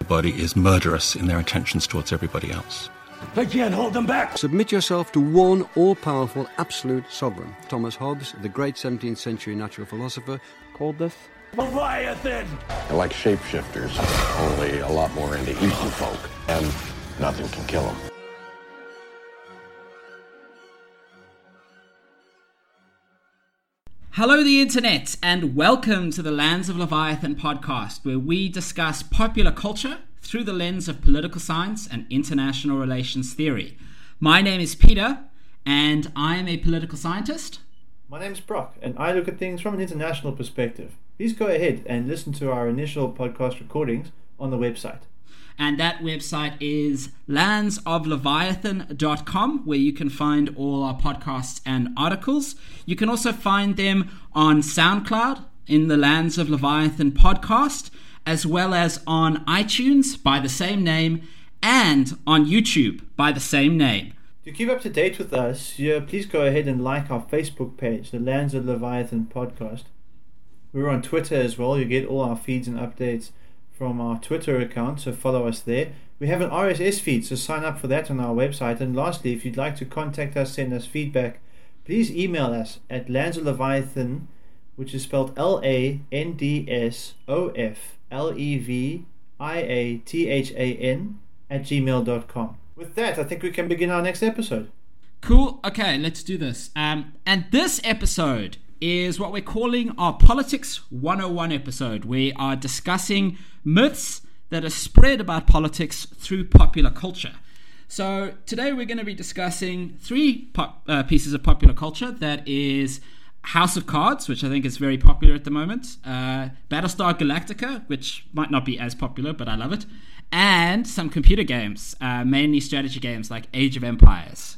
Everybody is murderous in their intentions towards everybody else. I can't hold them back. Submit yourself to one all powerful absolute sovereign. Thomas Hobbes, the great 17th century natural philosopher, called this Leviathan! They're like shapeshifters, only a lot more into Eastern folk, and nothing can kill them. Hello, the internet, and welcome to the Lands of Leviathan podcast, where we discuss popular culture through the lens of political science and international relations theory. My name is Peter, and I am a political scientist. My name is Brock, and I look at things from an international perspective. Please go ahead and listen to our initial podcast recordings on the website. And that website is landsofleviathan.com, where you can find all our podcasts and articles. You can also find them on SoundCloud in the Lands of Leviathan podcast, as well as on iTunes by the same name, and on YouTube by the same name. To keep up to date with us, yeah, please go ahead and like our Facebook page, the Lands of Leviathan podcast. We're on Twitter as well. You get all our feeds and updates from our Twitter account, so follow us there. We have an RSS feed, so sign up for that on our website. And lastly, if you'd like to contact us, send us feedback, please email us at landsofleviathan, which is spelled L A N D S O F L E V I A T H A N at gmail.com. With that, I think we can begin our next episode. Cool. Okay, let's do this. Um, and this episode is what we're calling our Politics 101 episode. We are discussing myths that are spread about politics through popular culture. So today we're going to be discussing three uh, pieces of popular culture. That is House of Cards, which I think is very popular at the moment. Uh, Battlestar Galactica, which might not be as popular, but I love it. And some computer games, uh, mainly strategy games like Age of Empires.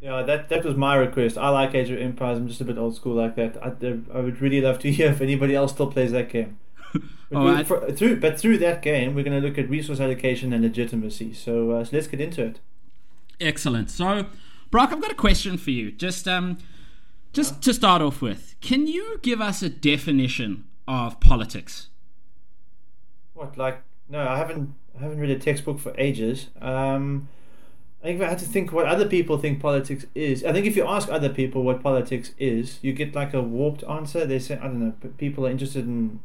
Yeah, that that was my request. I like Age of Empires. I'm just a bit old school like that. I, I would really love to hear if anybody else still plays that game. But, I- for- through, but through that game, we're going to look at resource allocation and legitimacy. So, uh, so let's get into it. Excellent. So, Brock, I've got a question for you. Just um, just to start off with, can you give us a definition of politics? What like? No, I haven't. I haven't read a textbook for ages. Um, I think I had to think what other people think politics is, I think if you ask other people what politics is, you get like a warped answer. They say I don't know. People are interested in,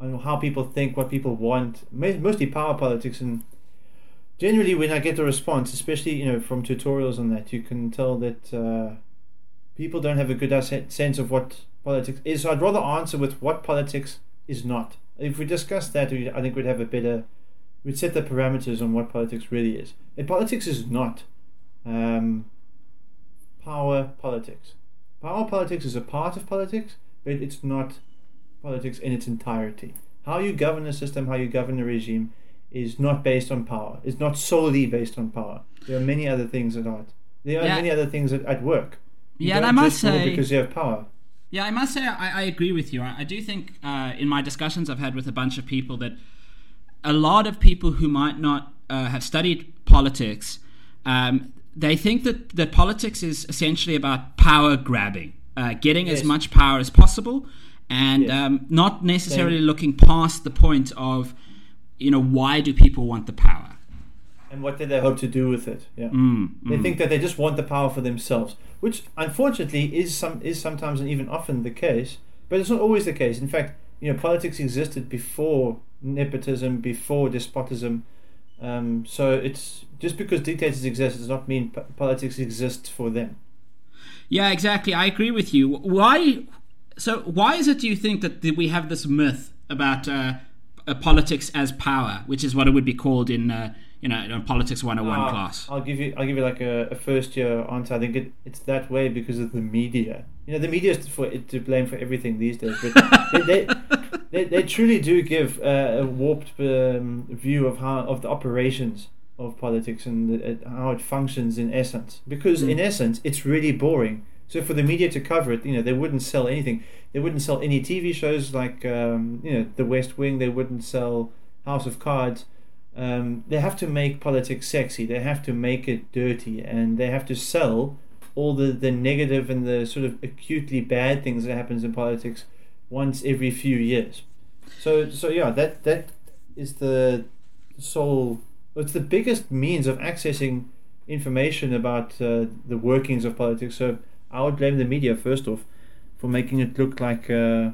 I don't know how people think, what people want. Mostly power politics, and generally when I get a response, especially you know from tutorials on that, you can tell that uh, people don't have a good sense of what politics is. So I'd rather answer with what politics is not. If we discuss that, I think we'd have a better, we'd set the parameters on what politics really is. And politics is not um, power politics. Power politics is a part of politics, but it's not politics in its entirety. How you govern a system, how you govern a regime, is not based on power. It's not solely based on power. There are many other things that aren't. There are Yeah. many other things at, at work. You Yeah, and I must say- because you have power. Yeah, I must say I, I agree with you. I, I do think uh, in my discussions I've had with a bunch of people that a lot of people who might not uh, have studied politics, um, they think that, that politics is essentially about power grabbing, uh, getting as much power as possible, and Yes. um, not necessarily Same. looking past the point of, you know, why do people want the power? and what did they hope to do with it? Yeah, Mm, they think that they just want the power for themselves, which unfortunately is some is sometimes and even often the case. But it's not always the case. In fact, you know, politics existed before nepotism, before despotism. Um, so it's just because dictators exist does not mean politics exists for them. Yeah, exactly. I agree with you. Why? So, why is it? Do you think that we have this myth about uh, politics as power, which is what it would be called in, uh, you know, in politics 101 Uh, class? I'll give you I'll give you like a, a first year answer. I think it, it's that way because of the media. You know, the media is for to blame for everything these days, but they, they, they they truly do give uh, a warped um, view of how of the operations of politics and the, uh, how it functions in essence. Because in essence, it's really boring. So for the media to cover it, you know, they wouldn't sell anything. They wouldn't sell any TV shows like um, you know The West Wing. They wouldn't sell House of Cards. Um, they have to make politics sexy. They have to make it dirty, and they have to sell all the, the negative and the sort of acutely bad things that happens in politics once every few years. So so yeah, that that is the sole. It's the biggest means of accessing information about uh, the workings of politics. So I would blame the media first off for making it look like uh,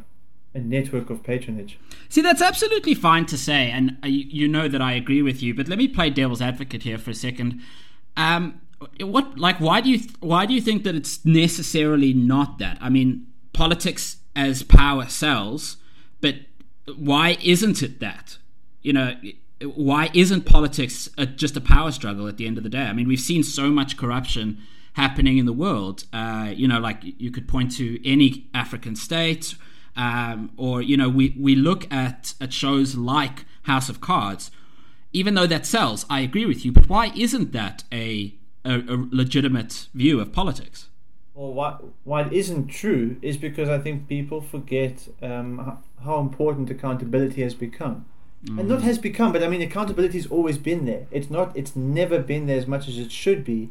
a network of patronage. See, that's absolutely fine to say, and uh, you, know that I agree with you. But let me play devil's advocate here for a second. Um, what, like, why do you th- why do you think that it's necessarily not that? I mean, politics as power sells, but why isn't it that? You know, why isn't politics a, just a power struggle at the end of the day? I mean, we've seen so much corruption happening in the world. Uh, you know, like you could point to any African state, um, or you know, we we look at at shows like House of Cards. Even though that sells, I agree with you. But why isn't that a a, a legitimate view of politics? Well, why, why it isn't true is because I think people forget um, how important accountability has become. Mm. And not has become, but I mean, accountability has always been there. It's not, it's never been there as much as it should be.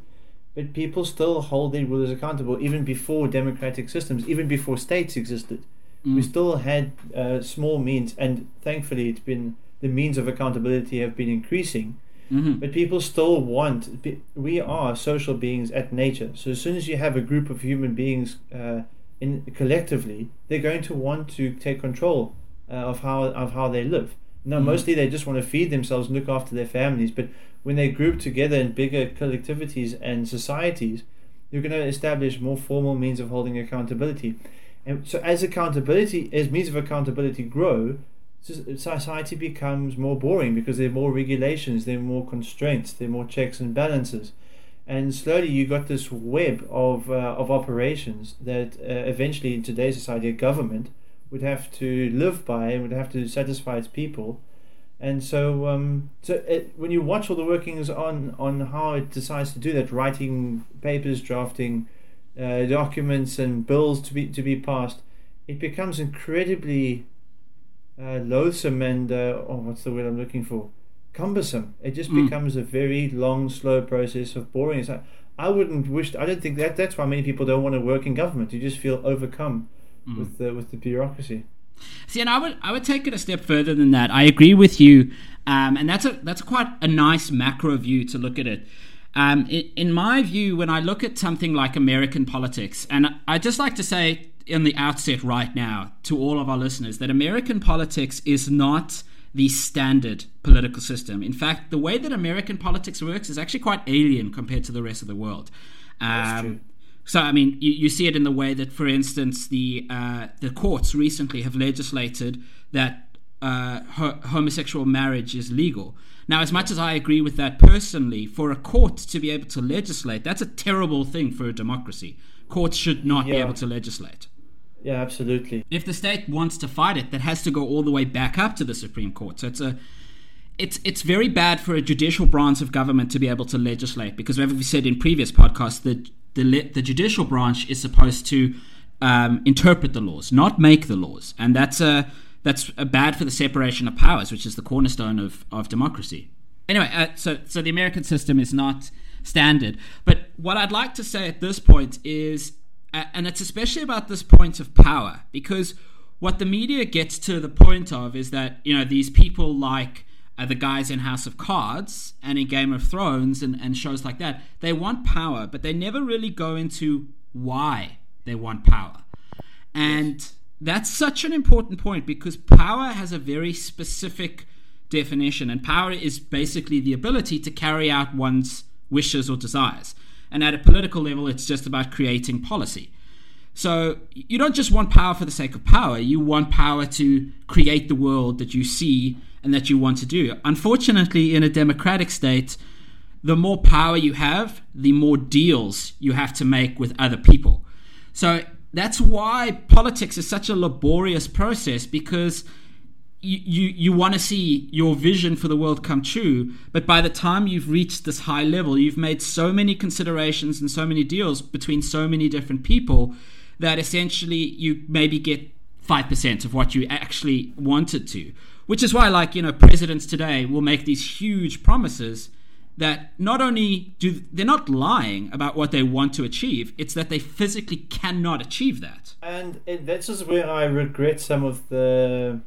But people still hold their rulers accountable, even before democratic systems, even before states existed. Mm. We still had uh, small means, and thankfully, it's been the means of accountability have been increasing. Mm-hmm. But people still want. We are social beings at nature. So as soon as you have a group of human beings uh, in collectively, they're going to want to take control uh, of how of how they live. Now, mm-hmm. mostly they just want to feed themselves and look after their families. But when they group together in bigger collectivities and societies, you're going to establish more formal means of holding accountability. And so, as accountability, as means of accountability grow, society becomes more boring because there are more regulations, there are more constraints, there are more checks and balances, and slowly you got this web of uh, of operations that uh, eventually in today's society a government would have to live by and would have to satisfy its people. And so, um, so it, when you watch all the workings on on how it decides to do that, writing papers, drafting uh, documents, and bills to be to be passed, it becomes incredibly uh, loathsome and uh, oh, what's the word I'm looking for? Cumbersome. It just mm. becomes a very long, slow process of boring. It's like, I wouldn't wish. I don't think that that's why many people don't want to work in government. You just feel overcome mm. with the with the bureaucracy. See, and I would I would take it a step further than that. I agree with you, um, and that's a that's quite a nice macro view to look at it. Um, in, in my view, when I look at something like American politics, and I just like to say in the outset right now to all of our listeners that American politics is not the standard political system. In fact, the way that American politics works is actually quite alien compared to the rest of the world. Um, so, I mean, you, you, see it in the way that, for instance, the uh, the courts recently have legislated that uh, ho- homosexual marriage is legal. Now, as much as I agree with that personally, for a court to be able to legislate, that's a terrible thing for a democracy. Courts should not yeah. be able to legislate. Yeah, absolutely. If the state wants to fight it, that has to go all the way back up to the Supreme Court. So it's a it's it's very bad for a judicial branch of government to be able to legislate because, as we said in previous podcasts, the the, the judicial branch is supposed to um, interpret the laws, not make the laws, and that's a that's bad for the separation of powers, which is the cornerstone of, of democracy. Anyway, uh, so so the American system is not standard, but what I'd like to say at this point is and it's especially about this point of power because what the media gets to the point of is that you know these people like uh, the guys in House of Cards and in Game of Thrones and, and shows like that they want power but they never really go into why they want power and that's such an important point because power has a very specific definition and power is basically the ability to carry out one's wishes or desires and at a political level, it's just about creating policy. So you don't just want power for the sake of power, you want power to create the world that you see and that you want to do. Unfortunately, in a democratic state, the more power you have, the more deals you have to make with other people. So that's why politics is such a laborious process because you, you, you want to see your vision for the world come true, but by the time you've reached this high level, you've made so many considerations and so many deals between so many different people that essentially you maybe get 5% of what you actually wanted to. Which is why, like, you know, presidents today will make these huge promises that not only do they're not lying about what they want to achieve, it's that they physically cannot achieve that. And it, is where I regret some of the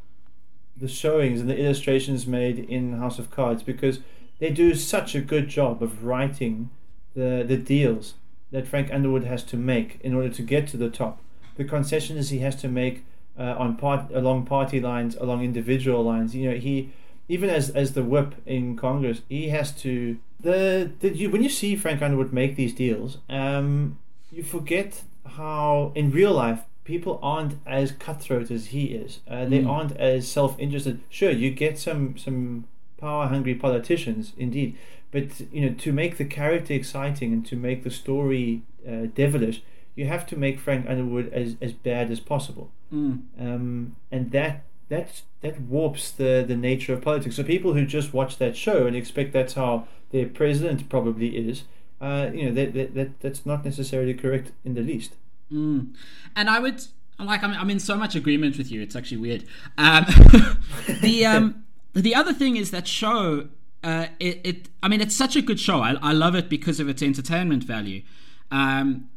the showings and the illustrations made in House of Cards because they do such a good job of writing the the deals that Frank Underwood has to make in order to get to the top. The concessions he has to make uh, on part along party lines, along individual lines. You know, he even as as the whip in Congress, he has to the, the you when you see Frank Underwood make these deals, um, you forget how in real life people aren't as cutthroat as he is. Uh, they Mm. aren't as self interested. Sure, you get some some power hungry politicians indeed, but you know to make the character exciting and to make the story uh, devilish, you have to make Frank Underwood as, as bad as possible, Mm. um, and that that that warps the the nature of politics. So people who just watch that show and expect that's how their president probably is, uh, you know, that, that, that that's not necessarily correct in the least. Mm. And I would like I'm, I'm in so much agreement with you. It's actually weird. Um, the um, the other thing is that show. Uh, it, it I mean it's such a good show. I, I love it because of its entertainment value. Um,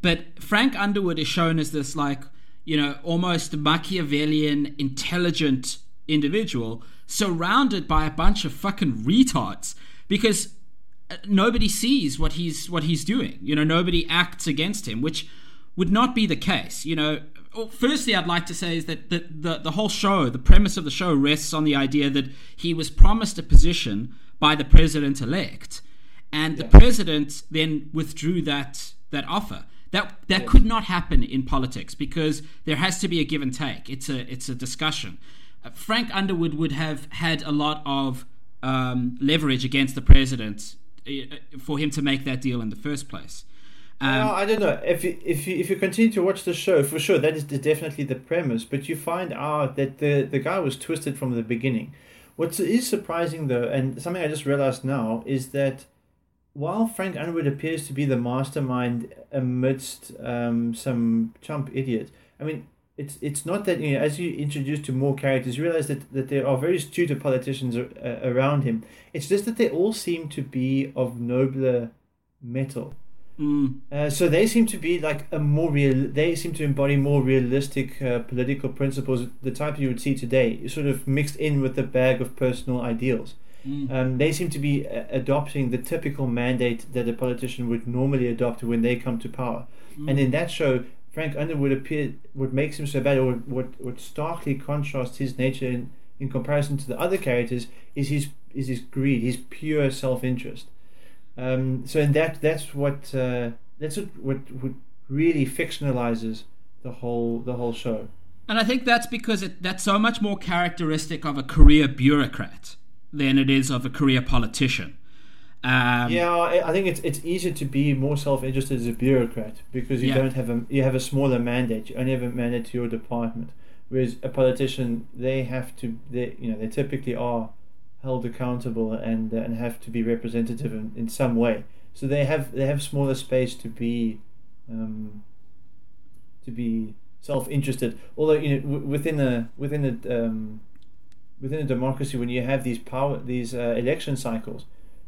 but Frank Underwood is shown as this like you know almost Machiavellian, intelligent individual surrounded by a bunch of fucking retards because uh, nobody sees what he's what he's doing. You know, nobody acts against him, which would not be the case. You know, firstly, I'd like to say is that the, the the whole show, the premise of the show, rests on the idea that he was promised a position by the president elect, and the president then withdrew that that offer. That that could not happen in politics because there has to be a give and take. It's a it's a discussion. Uh, Frank Underwood would have had a lot of um, leverage against the president uh, for him to make that deal in the first place. Um, Well, I don't know if you, if you if you continue to watch the show for sure that is definitely the premise, but you find out that the the guy was twisted from the beginning. What is surprising though, and something I just realized now, is that while Frank Underwood appears to be the mastermind amidst um, some chump idiot, I mean. It's, it's not that you know as you introduce to more characters you realize that, that there are very astute politicians uh, around him it's just that they all seem to be of nobler metal mm, uh, so they seem to be like a more real. They seem to embody more realistic uh, political principles, the type you would see today, sort of mixed in with the bag of personal ideals. Mm, Um, they seem to be uh, adopting the typical mandate that a politician would normally adopt when they come to power. And in that show, Frank Underwood appeared what makes him so bad, or what what starkly contrasts his nature in, in comparison to the other characters, is his is his greed, his pure self interest. Um, so in that that's what uh, that's what, what what really fictionalizes the whole the whole show. And I think that's because it, that's so much more characteristic of a career bureaucrat than it is of a career politician. Um, Yeah, I, think it's it's easier to be more self-interested as a bureaucrat because you Yeah. don't have a you have a smaller mandate. You only have a mandate to your department. Whereas a politician, they have to they you know they typically are held accountable and uh, and have to be representative in, in some way. So they have they have smaller space to be um, to be self-interested. Although you know w- within a within a um, within a democracy, when you have these power these uh, election cycles,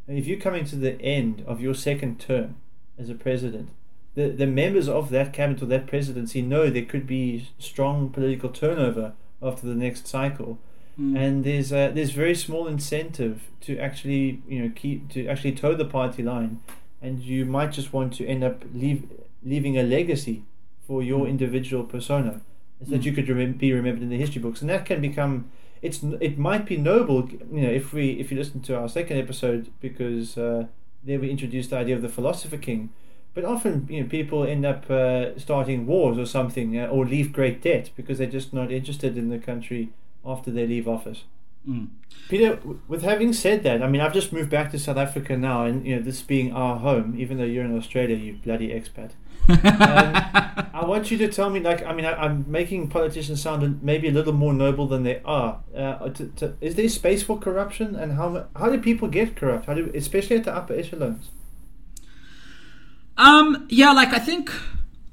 and if you're coming to the end of your second term as a president, the, the members of that cabinet or that presidency know there could be strong political turnover after the next cycle. And there's uh, there's very small incentive to actually you know keep to actually toe the party line, and you might just want to end up leave, leaving a legacy for your individual persona, so that you could be remembered in the history books, and that can become it's it might be noble you know if we if you listen to our second episode because uh, there we introduced the idea of the philosopher king but often you know people end up uh, starting wars or something uh, or leave great debt because they're just not interested in the country after they leave office Mm. Peter, with having said that, I mean, I've just moved back to South Africa now, and you know, this being our home, even though you're in Australia, you bloody expat. I want you to tell me, like, I mean, I, I'm making politicians sound maybe a little more noble than they are. Uh, to, to, is there space for corruption, and how how do people get corrupt? How do, especially at the upper echelons? Um, yeah, like I think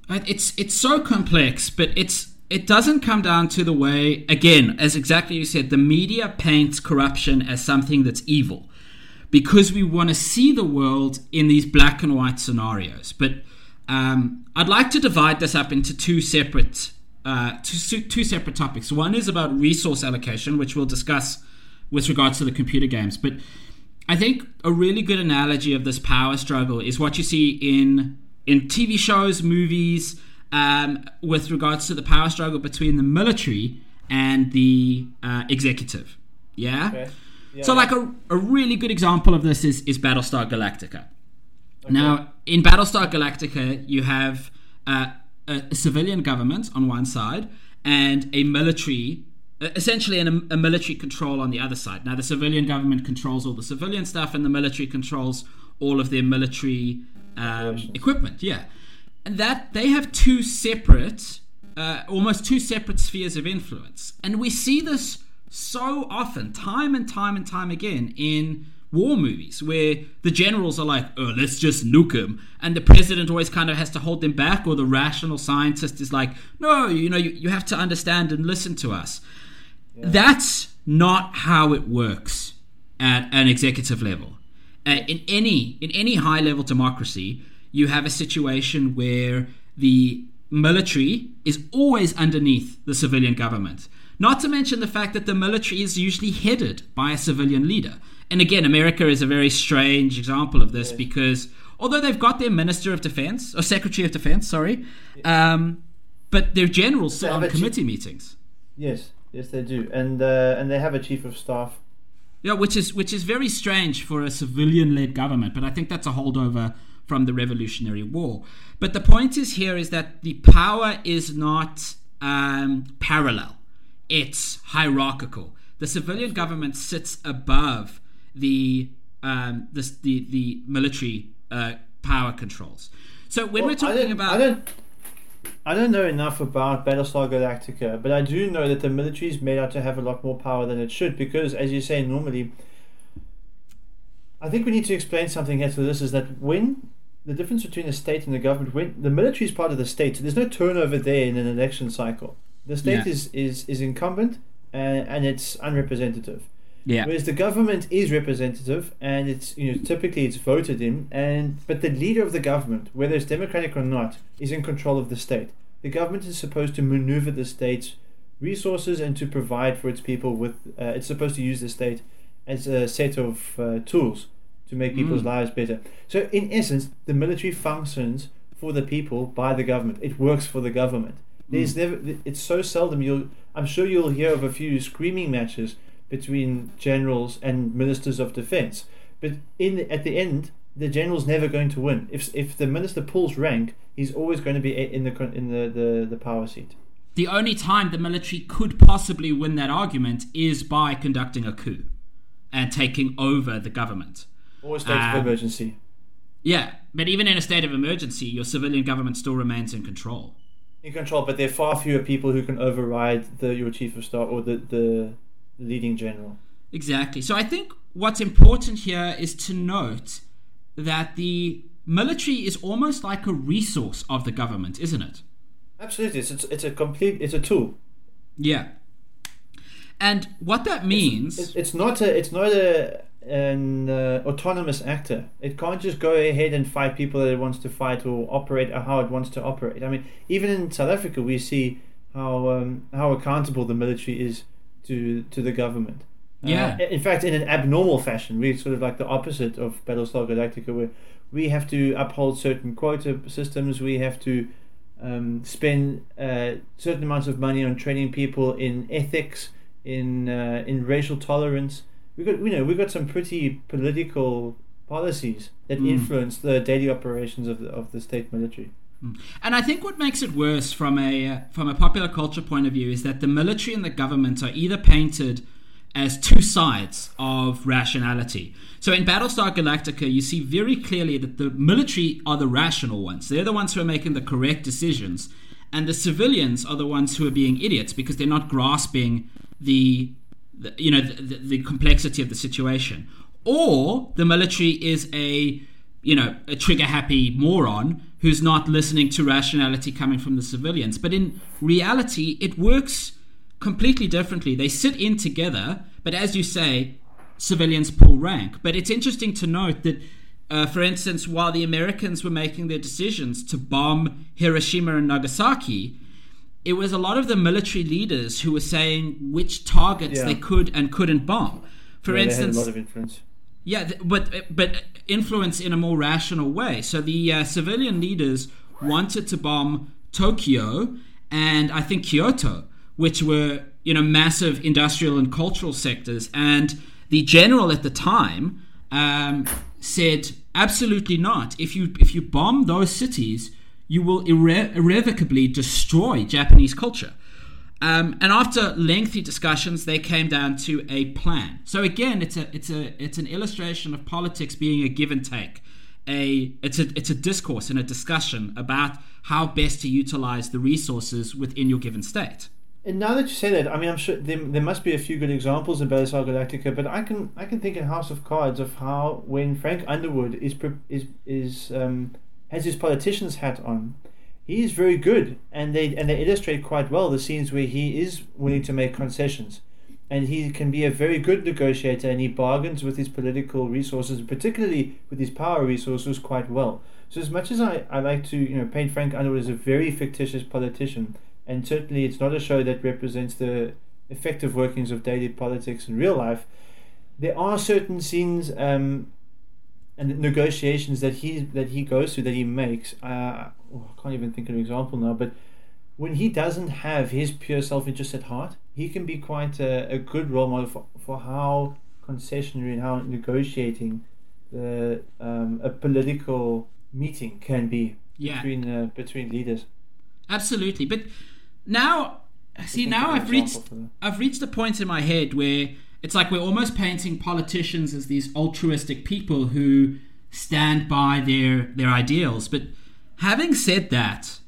it's it's so complex, but it's it doesn't come down to the way again, as exactly you said, the media paints corruption as something that's evil because we want to see the world in these black and white scenarios. But um, I'd like to divide this up into two separate uh, two, two separate topics. One is about resource allocation, which we'll discuss with regards to the computer games. But I think a really good analogy of this power struggle is what you see in in TV shows, movies, um, with regards to the power struggle between the military and the uh, executive. Yeah. Okay. Yeah, so, like a, a really good example of this is is Battlestar Galactica. Now, in Battlestar Galactica, you have uh, a, civilian government on one side and a military, essentially an, a military control on the other side. Now, the civilian government controls all the civilian stuff, and the military controls all of their military um, equipment. Yeah, and that they have two separate, uh, almost two separate spheres of influence, and we see this so often, time and time and time again in war movies where the generals are like, oh, let's just nuke him. And the president always kind of has to hold them back, or the rational scientist is like, no, you know, you, you have to understand and listen to us. That's not how it works at an executive level. Uh, in any in any high level democracy, you have a situation where the military is always underneath the civilian government. Not to mention the fact that the military is usually headed by a civilian leader. And again, America is a very strange example of this because although they've got their minister of defense or secretary of defense, sorry, um, but their generals sit on a chief- committee meetings. Yes, yes, they do, and uh, and they have a chief of staff. Yeah, which is which is very strange for a civilian-led government, but I think that's a holdover from the Revolutionary War. But the point is here is that the power is not um, parallel; it's hierarchical. The civilian government sits above the um, this, the the military uh, power controls. So when Well, we're talking don't- about I don't, I don't know enough about Battlestar Galactica, but I do know that the military is made out to have a lot more power than it should because, as you say, normally. I think we need to explain something here to this is that when the difference between the state and the government, when the military is part of the state, so there's no turnover there in an election cycle. The state Yeah. is, is, is incumbent and, and it's unrepresentative. Yeah Whereas the government is representative, and it's you know typically it's voted in, and but the leader of the government, whether it's democratic or not, is in control of the state. The government is supposed to maneuver the state's resources and to provide for its people with. Uh, it's supposed to use the state as a set of uh, tools to make people's lives better. So in essence, the military functions for the people by the government. It works for the government. There's never. It's so seldom you'll. I'm sure you'll hear of a few screaming matches between generals and ministers of defense. But in at the end, the general's never going to win. If if the minister pulls rank, he's always going to be in the in the, the, the power seat. the only time the military could possibly win that argument is by conducting a coup and taking over the government. Or a state Um, of emergency. Yeah, but even in a state of emergency, your civilian government still remains in control. In control, but there are far fewer people who can override the your chief of staff or the, the leading general. Exactly. So I think what's important here is to note that the military is almost like a resource of the government, isn't it? Absolutely, it's, it's it's a complete it's a tool. Yeah. And what that means It's, it's not a it's not a an uh, autonomous actor. It can't just go ahead and fight people that it wants to fight or operate or how it wants to operate. I mean, even in South Africa, we see how um, how accountable the military is to to the government. Uh, Yeah. in fact, in an abnormal fashion, we're sort of like the opposite of Battlestar Galactica, where we have to uphold certain quota systems. We have to um, spend uh, certain amounts of money on training people in ethics, in uh, in racial tolerance. We got you know we got some pretty political policies that influence the daily operations of the, of the state military. And I think what makes it worse from a uh, from a popular culture point of view is that the military and the government are either painted as two sides of rationality. So in Battlestar Galactica, you see very clearly that the military are the rational ones. They're the ones who are making the correct decisions, and the civilians are the ones who are being idiots because they're not grasping the, the you know the, the, the complexity of the situation. Or the military is a you know, a trigger happy moron who's not listening to rationality coming from the civilians. But in reality, it works completely differently. They sit in together, but as you say, civilians pull rank. But it's interesting to note that, uh, for instance, while the Americans were making their decisions to bomb Hiroshima and Nagasaki, it was a lot of the military leaders who were saying which targets Yeah. they could and couldn't bomb. For Yeah, instance, yeah, but but influence in a more rational way. So the uh, civilian leaders wanted to bomb Tokyo and I think Kyoto, which were you know massive industrial and cultural sectors. And the general at the time um, said, absolutely not. If you if you bomb those cities, you will irre- irrevocably destroy Japanese culture. Um, and after lengthy discussions, they came down to a plan. So again, it's a it's a it's an illustration of politics being a give and take. A it's a it's a discourse and a discussion about how best to utilize the resources within your given state. And now that you say that, I mean, I'm sure there, there must be a few good examples in Battlestar Galactica, but I can I can think in House of Cards of how when Frank Underwood is is is um, has his politician's hat on, he is very good, and they and they illustrate quite well the scenes where he is willing to make concessions, and he can be a very good negotiator, and he bargains with his political resources, particularly with his power resources, quite well. So as much as I, I like to you know paint Frank Underwood as a very fictitious politician, and certainly it's not a show that represents the effective workings of daily politics in real life. There are certain scenes um, and negotiations that he that he goes through that he makes. Uh, oh, I can't even think of an example now, but when he doesn't have his pure self interest at heart, he can be quite a, a good role model for, for how concessionary and how negotiating the um, a political meeting can be Yeah. between uh, between leaders. Absolutely, but now see now I've reached example for that. I've reached a point in my head where it's like we're almost painting politicians as these altruistic people who stand by their their ideals. But having said that,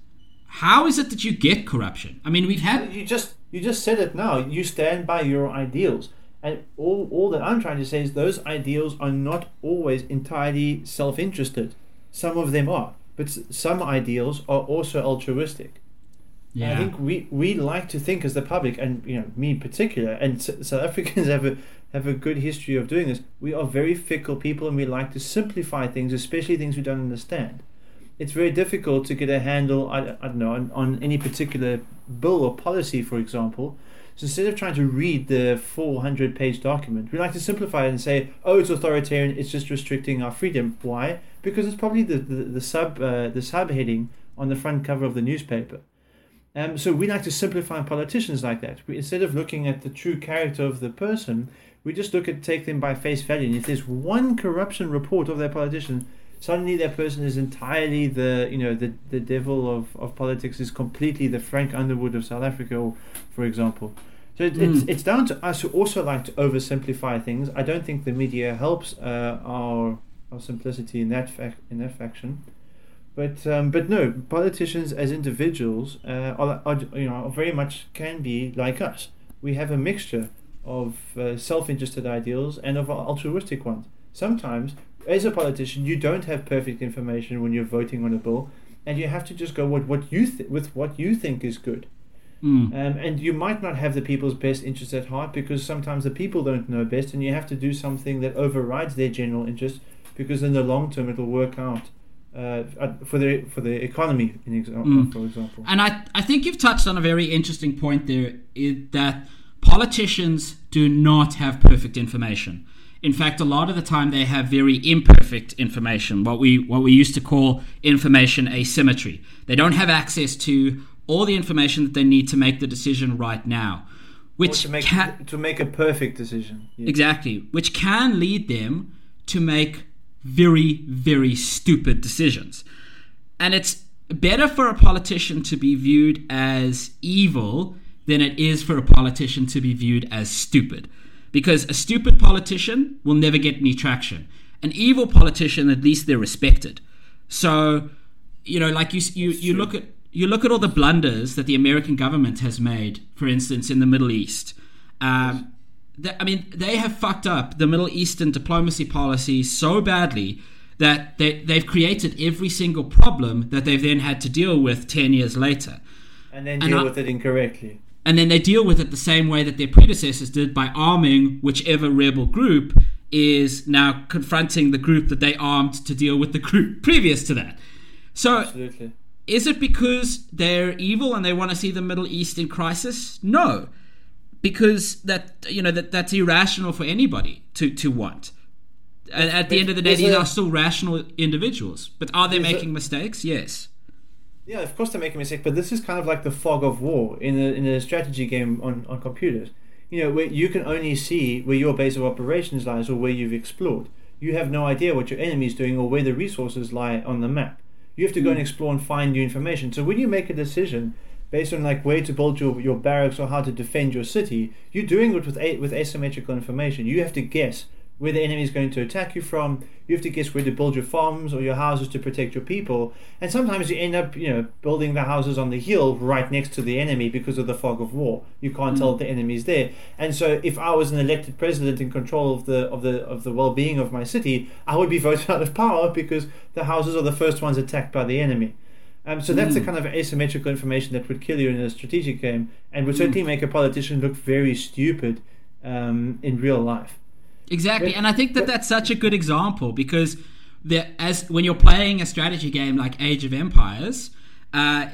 how is it that you get corruption? I mean, we've had you just you just said it now. You stand by your ideals, and all all that I'm trying to say is those ideals are not always entirely self-interested. Some of them are, but some ideals are also altruistic. And I think we, we like to think as the public, and you know me in particular, and S- South Africans have a have a good history of doing this. We are very fickle people, and we like to simplify things, especially things we don't understand. It's very difficult to get a handle. I, I don't know on, on any particular bill or policy, for example. So instead of trying to read the 400 page document, we like to simplify it and say, "Oh, it's authoritarian. It's just restricting our freedom." Why? Because it's probably the the, the sub uh, the subheading on the front cover of the newspaper. Um, so we like to simplify politicians like that. We, instead of looking at the true character of the person, we just look at take them by face value. And if there's one corruption report of their politician, suddenly that person is entirely the you know the the devil of, of politics is completely the Frank Underwood of South Africa, for example. So it, it's it's down to us who also like to oversimplify things. I don't think the media helps uh, our our simplicity in that fac- in that faction. But um, but no, politicians as individuals uh, are, are you know are very much can be like us. We have a mixture of uh, self-interested ideals and of altruistic ones. Sometimes, as a politician, you don't have perfect information when you're voting on a bill, and you have to just go with what you th- with what you think is good. Um, and you might not have the people's best interests at heart because sometimes the people don't know best, and you have to do something that overrides their general interest because in the long term it will work out uh, uh, for the for the economy, in example, for example. And I, I think you've touched on a very interesting point there is that politicians do not have perfect information. In fact, a lot of the time they have very imperfect information, what we what we used to call information asymmetry. They don't have access to all the information that they need to make the decision right now, Or which to make can, to make a perfect decision. Yeah. Exactly, which can lead them to make very, very stupid decisions. And it's better for a politician to be viewed as evil than it is for a politician to be viewed as stupid. Because a stupid politician will never get any traction. An evil politician, at least they're respected. So, you know, like you, you, you look at you look at all the blunders that the American government has made, for instance, in the Middle East. Um, I mean, they have fucked up the Middle Eastern diplomacy policy so badly that they, they've created every single problem that they've then had to deal with 10 years later. and then and deal I- with it incorrectly. And then they deal with it the same way that their predecessors did by arming whichever rebel group is now confronting the group that they armed to deal with the group previous to that. So Absolutely. is it because they're evil and they want to see the Middle East in crisis? No, because that you know that that's irrational for anybody to to want. And at the end of the day, these are still rational individuals. But are they making mistakes? Yes. Yeah, of course they're making mistakes, but this is kind of like the fog of war in a in a strategy game on, on computers. You know, where you can only see where your base of operations lies or where you've explored. You have no idea what your enemy is doing or where the resources lie on the map. You have to go and explore and find new information. So when you make a decision based on like where to build your, your barracks or how to defend your city, you're doing it with a, with asymmetrical information. You have to guess where the enemy is going to attack you from. You have to guess where to build your farms or your houses to protect your people. And sometimes you end up, you know, building the houses on the hill right next to the enemy because of the fog of war. You can't hmm. tell the enemy's there. And so, if I was an elected president in control of the of the of the well-being of my city, I would be voted out of power because the houses are the first ones attacked by the enemy. Um, so that's the kind of asymmetrical information that would kill you in a strategic game, and would certainly make a politician look very stupid um, in real life. Exactly, But- and I think that but- that's such a good example because the, as when you're playing a strategy game like Age of Empires, uh,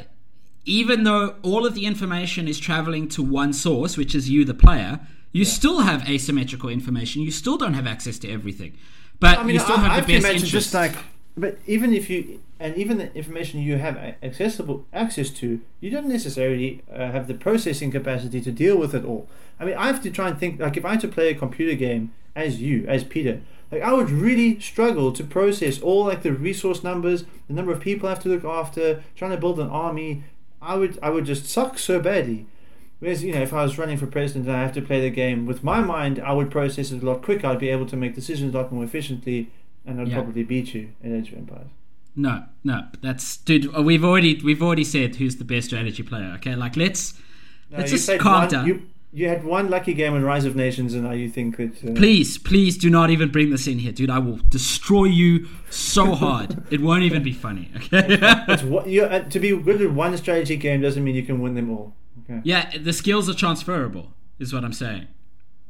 even though all of the information is traveling to one source, which is you, the player, you still have asymmetrical information. You still don't have access to everything, but I mean, you still I, have I the best imagine interest. just like, but even if you and even the information you have accessible access to, you don't necessarily uh, have the processing capacity to deal with it all. I mean, I have to try and think like if I had to play a computer game as you, as Peter, like I would really struggle to process all like the resource numbers, the number of people I have to look after, trying to build an army. I would I would just suck so badly. Whereas, you know, if I was running for president and I have to play the game with my mind, I would process it a lot quicker. I'd be able to make decisions a lot more efficiently, and I'd Yeah. probably beat you in Age of Empires. No, no, that's dude. We've already we've already said who's the best strategy player. Okay, like let's No, let's you just calm one, down. You, you had one lucky game in Rise of Nations, and now you think that. Uh, Please, please do not even bring this in here, dude. I will destroy you so hard. it won't even be funny. Okay. It's what, you, uh, to be good at one strategy game doesn't mean you can win them all. Okay. yeah, the skills are transferable, is what I'm saying.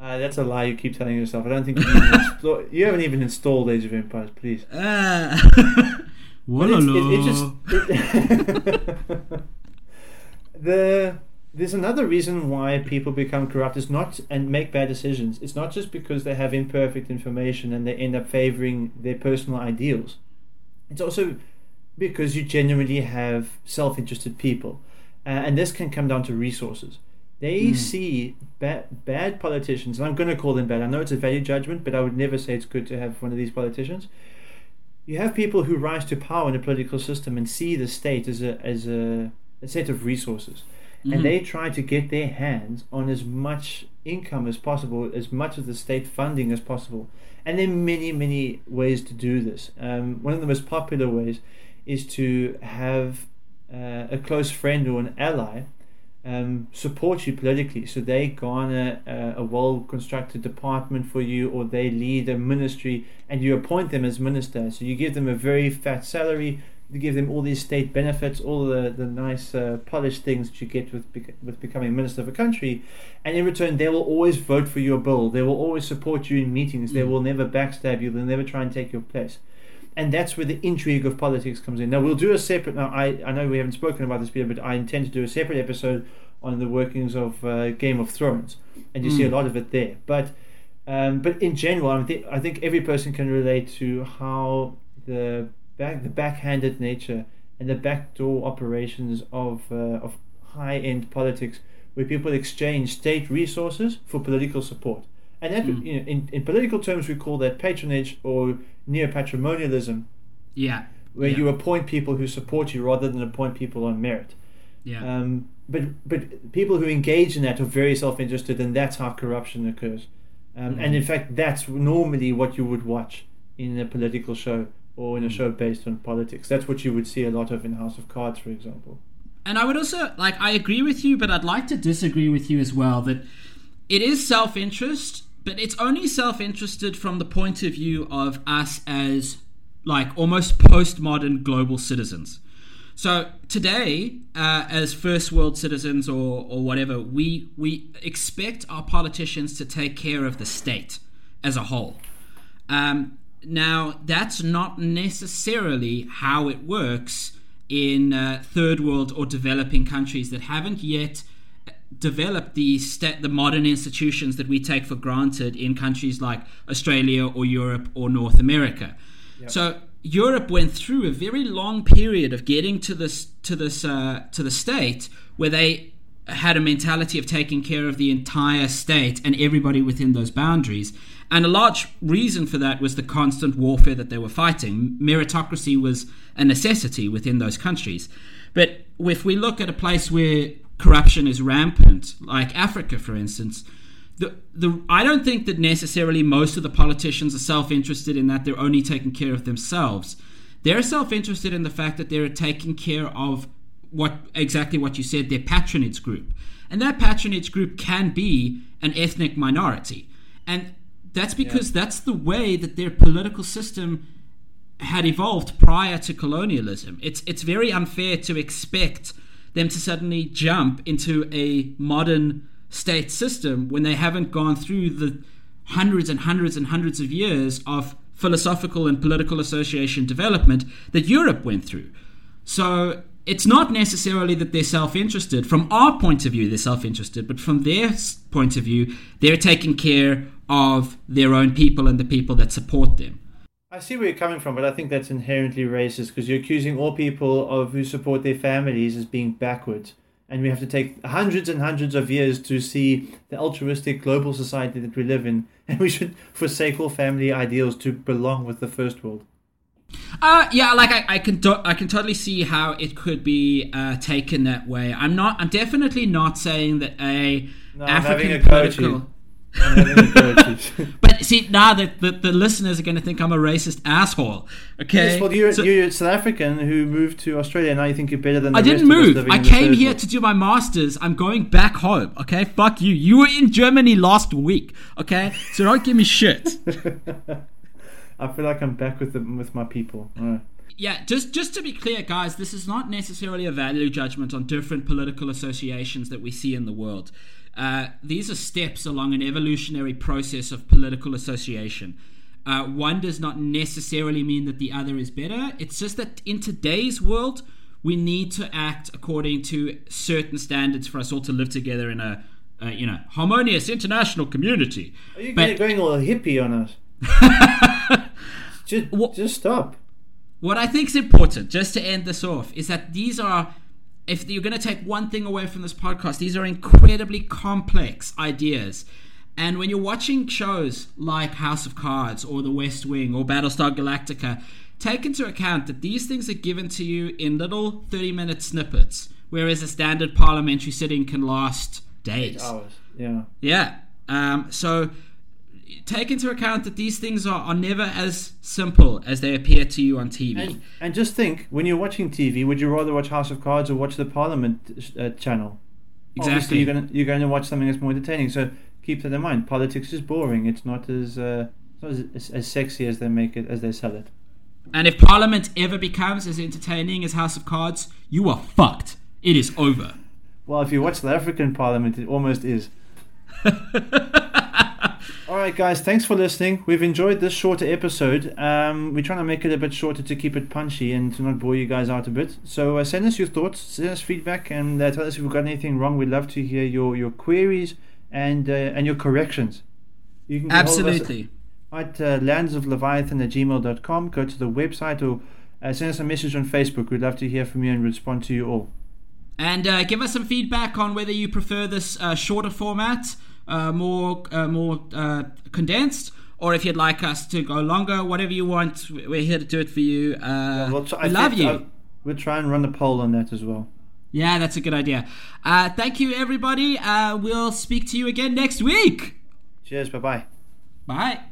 Uh, that's a lie you keep telling yourself. I don't think you, install, you haven't even installed Age of Empires, please. Uh, it's, it, it's just the there's another reason why people become corrupt is not and make bad decisions. It's not just because they have imperfect information and they end up favoring their personal ideals. It's also because you genuinely have self-interested people, uh, and this can come down to resources. They see bad bad politicians, and I'm going to call them bad. I know it's a value judgment, but I would never say it's good to have one of these politicians you have people who rise to power in a political system and see the state as a as a, a set of resources, and they try to get their hands on as much income as possible, as much of the state funding as possible. And there are many many ways to do this. Um, one of the most popular ways is to have uh, a close friend or an ally um, support you politically. So they garner a, a well constructed department for you, or they lead a ministry, and you appoint them as minister. So you give them a very fat salary. You give them all these state benefits, all the the nice uh, polished things that you get with with becoming minister of a country, and in return they will always vote for your bill. They will always support you in meetings. They will never backstab you. They'll never try and take your place and that's where the intrigue of politics comes in. Now we'll do a separate. Now I I know we haven't spoken about this, Peter, but I intend to do a separate episode on the workings of uh, Game of Thrones, and you see a lot of it there. But um, but in general, I think I think every person can relate to how the back the backhanded nature and the backdoor operations of uh, of high end politics, where people exchange state resources for political support. And that, you know, in, in political terms, we call that patronage or neo-patrimonialism, yeah, where yeah, you appoint people who support you rather than appoint people on merit. yeah. Um, but but people who engage in that are very self-interested, and that's how corruption occurs. Um, And in fact, that's normally what you would watch in a political show or in a show based on politics. That's what you would see a lot of in House of Cards, for example. And I would also like I agree with you, but I'd like to disagree with you as well that it is self-interest, but it's only self-interested from the point of view of us as like almost postmodern global citizens. So today, uh, as first world citizens or, or whatever, we we expect our politicians to take care of the state as a whole. Um, now, that's not necessarily how it works in uh, third world or developing countries that haven't yet developed the sta- the modern institutions that we take for granted in countries like Australia or Europe or North America. So Europe went through a very long period of getting to this to this uh, to the state where they had a mentality of taking care of the entire state and everybody within those boundaries. And a large reason for that was the constant warfare that they were fighting. Meritocracy was a necessity within those countries. But if we look at a place where corruption is rampant, like Africa, for instance, the, the, I don't think that necessarily most of the politicians are self interested in that they're only taking care of themselves. They're self interested in the fact that they're taking care of what exactly what you said, their patronage group. And that patronage group can be an ethnic minority. And that's because that's the way that their political system had evolved prior to colonialism. It's it's very unfair to expect them to suddenly jump into a modern state system when they haven't gone through the hundreds and hundreds and hundreds of years of philosophical and political association development that Europe went through. So it's not necessarily that they're self interested. From our point of view, they're self interested, but from their point of view, they're taking care of their own people and the people that support them. I see where you're coming from, but I think that's inherently racist because you're accusing all people of who support their families as being backwards. And we have to take hundreds and hundreds of years to see the altruistic global society that we live in. And we should forsake all family ideals to belong with the first world. Uh, yeah, like I, I can, do- I can totally see how it could be uh, taken that way. I'm not, I'm definitely not saying that a No, African a go at political. You. I'm having a go at you. But see, now the, the, the listeners are going to think I'm a racist asshole. Okay. Yes, well, you're, So- you're a South African who moved to Australia. Now you think you're better than the I didn't rest of us move. I came here to do my masters. I'm going back home. Okay, fuck you. You were in Germany last week. Okay, so don't give me shit. I feel like I'm back with the, with my people. All right. Yeah, just just to be clear, guys, this is not necessarily a value judgment on different political associations that we see in the world. Uh, these are steps along an evolutionary process of political association. Uh, one does not necessarily mean that the other is better. It's just that in today's world, we need to act according to certain standards for us all to live together in a, uh, you know, harmonious international community. Are you But- going all hippie on us? just, just stop. What I think is important, just to end this off, is that these are, if you're going to take one thing away from this podcast, these are incredibly complex ideas. And when you're watching shows like House of Cards or The West Wing or Battlestar Galactica, take into account that these things are given to you in little 30 minute snippets, whereas a standard parliamentary sitting can last days. Hours. Yeah. Yeah. Um, so take into account that these things are, are never as simple as they appear to you on TV. And, and just think, when you're watching TV, would you rather watch House of Cards or watch the Parliament uh, channel? Obviously, Exactly. you're gonna you're going to watch something that's more entertaining. So keep that in mind. Politics is boring. It's not as uh, not as, as, as sexy as they make it as they sell it. And if Parliament ever becomes as entertaining as House of Cards, you are fucked. It is over. Well, if you watch the African Parliament, it almost is. All right, guys, thanks for listening. We've enjoyed this shorter episode. Um, we're trying to make it a bit shorter to keep it punchy and to not bore you guys out a bit. So uh, send us your thoughts, send us feedback, and uh, tell us if we've got anything wrong. We'd love to hear your, your queries and uh, and your corrections. You can get hold of us Absolutely. at uh, landsofleviathan at gmail.com. Go to the website or uh, send us a message on Facebook. We'd love to hear from you and respond to you all. And uh, give us some feedback on whether you prefer this uh, shorter format, uh, more uh, more uh, condensed, or if you'd like us to go longer. Whatever you want, we're here to do it for you. Uh, We'll try- we I love you. uh, we'll try and run a poll on that as well. yeah, that's a good idea. Uh, thank you, everybody. Uh, we'll speak to you again next week. Cheers. Bye bye. Bye.